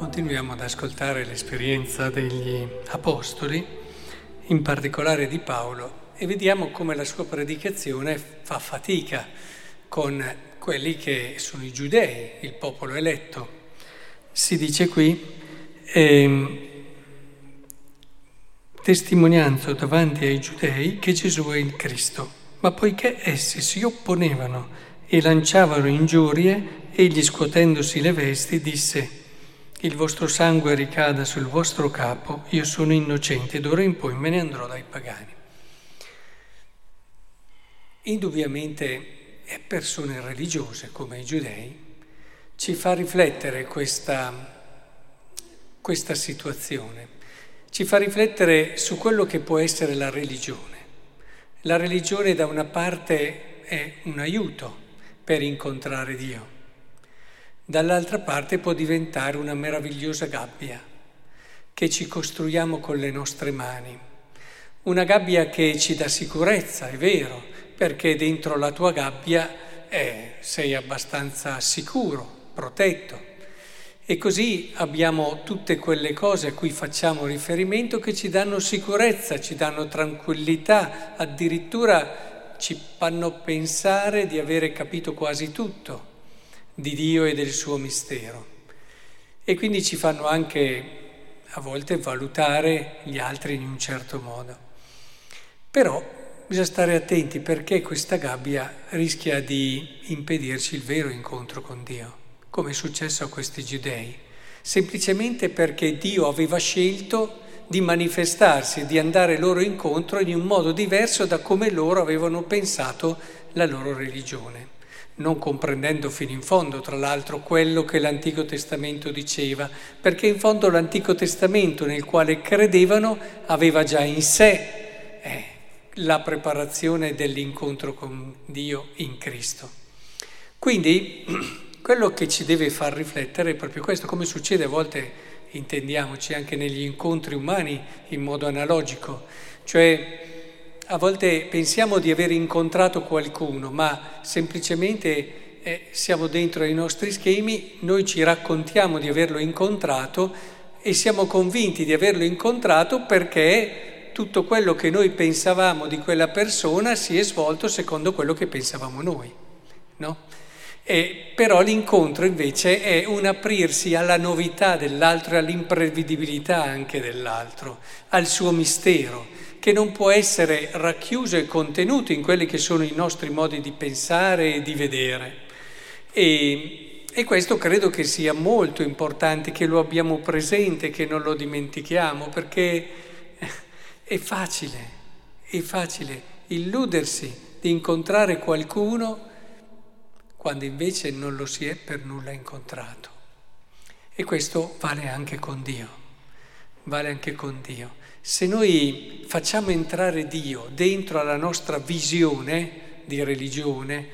continuiamo ad ascoltare l'esperienza degli apostoli, in particolare di Paolo, e vediamo come la sua predicazione fa fatica con quelli che sono i giudei, il popolo eletto. Si dice qui, eh, testimonianza davanti ai giudei che Gesù è il Cristo, ma poiché essi si opponevano e lanciavano ingiurie, egli scuotendosi le vesti disse, il vostro sangue ricada sul vostro capo, io sono innocente, d'ora in poi me ne andrò dai pagani. Indubbiamente persone religiose come i giudei ci fa riflettere questa, questa situazione, ci fa riflettere su quello che può essere la religione. La religione da una parte è un aiuto per incontrare Dio dall'altra parte può diventare una meravigliosa gabbia che ci costruiamo con le nostre mani. Una gabbia che ci dà sicurezza, è vero, perché dentro la tua gabbia eh, sei abbastanza sicuro, protetto. E così abbiamo tutte quelle cose a cui facciamo riferimento che ci danno sicurezza, ci danno tranquillità, addirittura ci fanno pensare di avere capito quasi tutto di Dio e del suo mistero. E quindi ci fanno anche a volte valutare gli altri in un certo modo. Però bisogna stare attenti perché questa gabbia rischia di impedirci il vero incontro con Dio, come è successo a questi giudei, semplicemente perché Dio aveva scelto di manifestarsi, di andare loro incontro in un modo diverso da come loro avevano pensato la loro religione non comprendendo fino in fondo, tra l'altro, quello che l'Antico Testamento diceva, perché in fondo l'Antico Testamento nel quale credevano aveva già in sé eh, la preparazione dell'incontro con Dio in Cristo. Quindi quello che ci deve far riflettere è proprio questo, come succede a volte, intendiamoci, anche negli incontri umani in modo analogico, cioè a volte pensiamo di aver incontrato qualcuno, ma semplicemente eh, siamo dentro ai nostri schemi, noi ci raccontiamo di averlo incontrato e siamo convinti di averlo incontrato perché tutto quello che noi pensavamo di quella persona si è svolto secondo quello che pensavamo noi. No? E, però l'incontro invece è un aprirsi alla novità dell'altro e all'imprevedibilità anche dell'altro, al suo mistero che non può essere racchiuso e contenuto in quelli che sono i nostri modi di pensare e di vedere. E, e questo credo che sia molto importante, che lo abbiamo presente, che non lo dimentichiamo, perché è facile, è facile illudersi di incontrare qualcuno quando invece non lo si è per nulla incontrato. E questo vale anche con Dio, vale anche con Dio. Se noi facciamo entrare Dio dentro alla nostra visione di religione,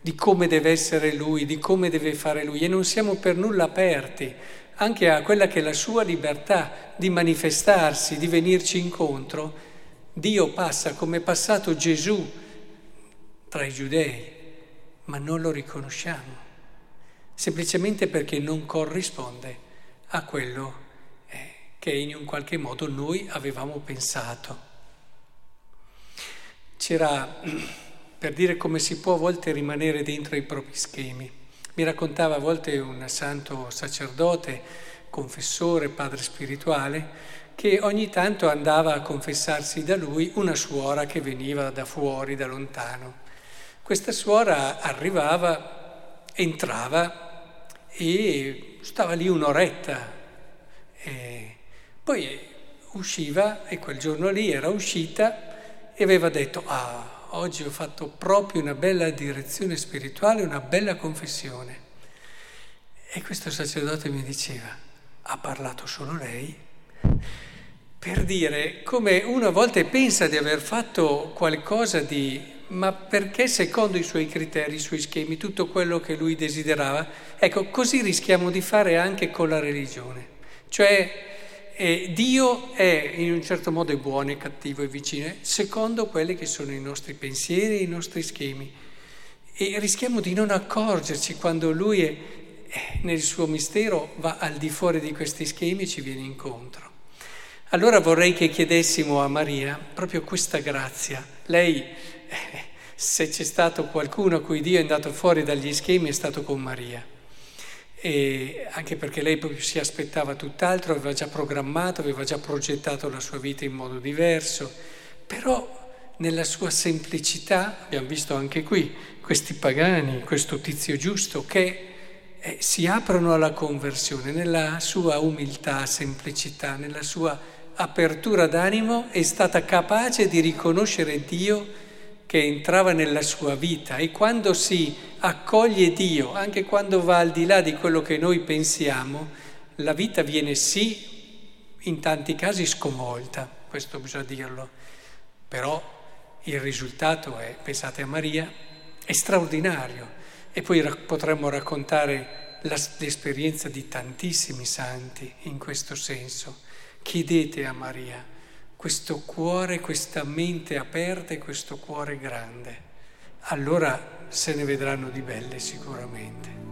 di come deve essere Lui, di come deve fare Lui, e non siamo per nulla aperti anche a quella che è la sua libertà di manifestarsi, di venirci incontro, Dio passa come è passato Gesù tra i giudei, ma non lo riconosciamo, semplicemente perché non corrisponde a quello che che in un qualche modo noi avevamo pensato. C'era, per dire come si può a volte rimanere dentro i propri schemi, mi raccontava a volte un santo sacerdote, confessore, padre spirituale, che ogni tanto andava a confessarsi da lui una suora che veniva da fuori, da lontano. Questa suora arrivava, entrava e stava lì un'oretta. E poi usciva e quel giorno lì era uscita e aveva detto, ah, oggi ho fatto proprio una bella direzione spirituale, una bella confessione. E questo sacerdote mi diceva, ha parlato solo lei? Per dire come uno a volte pensa di aver fatto qualcosa di ma perché secondo i suoi criteri, i suoi schemi, tutto quello che lui desiderava, ecco, così rischiamo di fare anche con la religione. Cioè e Dio è in un certo modo buono, è cattivo e vicino, secondo quelli che sono i nostri pensieri e i nostri schemi. E rischiamo di non accorgerci quando Lui è, eh, nel suo mistero va al di fuori di questi schemi e ci viene incontro. Allora vorrei che chiedessimo a Maria proprio questa grazia. Lei, eh, se c'è stato qualcuno a cui Dio è andato fuori dagli schemi, è stato con Maria e anche perché lei si aspettava tutt'altro, aveva già programmato, aveva già progettato la sua vita in modo diverso, però nella sua semplicità, abbiamo visto anche qui, questi pagani, questo tizio giusto che eh, si aprono alla conversione, nella sua umiltà, semplicità, nella sua apertura d'animo è stata capace di riconoscere Dio che entrava nella sua vita e quando si accoglie Dio, anche quando va al di là di quello che noi pensiamo, la vita viene sì in tanti casi sconvolta, questo bisogna dirlo, però il risultato è, pensate a Maria, è straordinario e poi potremmo raccontare l'esperienza di tantissimi santi in questo senso. Chiedete a Maria questo cuore, questa mente aperta e questo cuore grande. Allora se ne vedranno di belle sicuramente.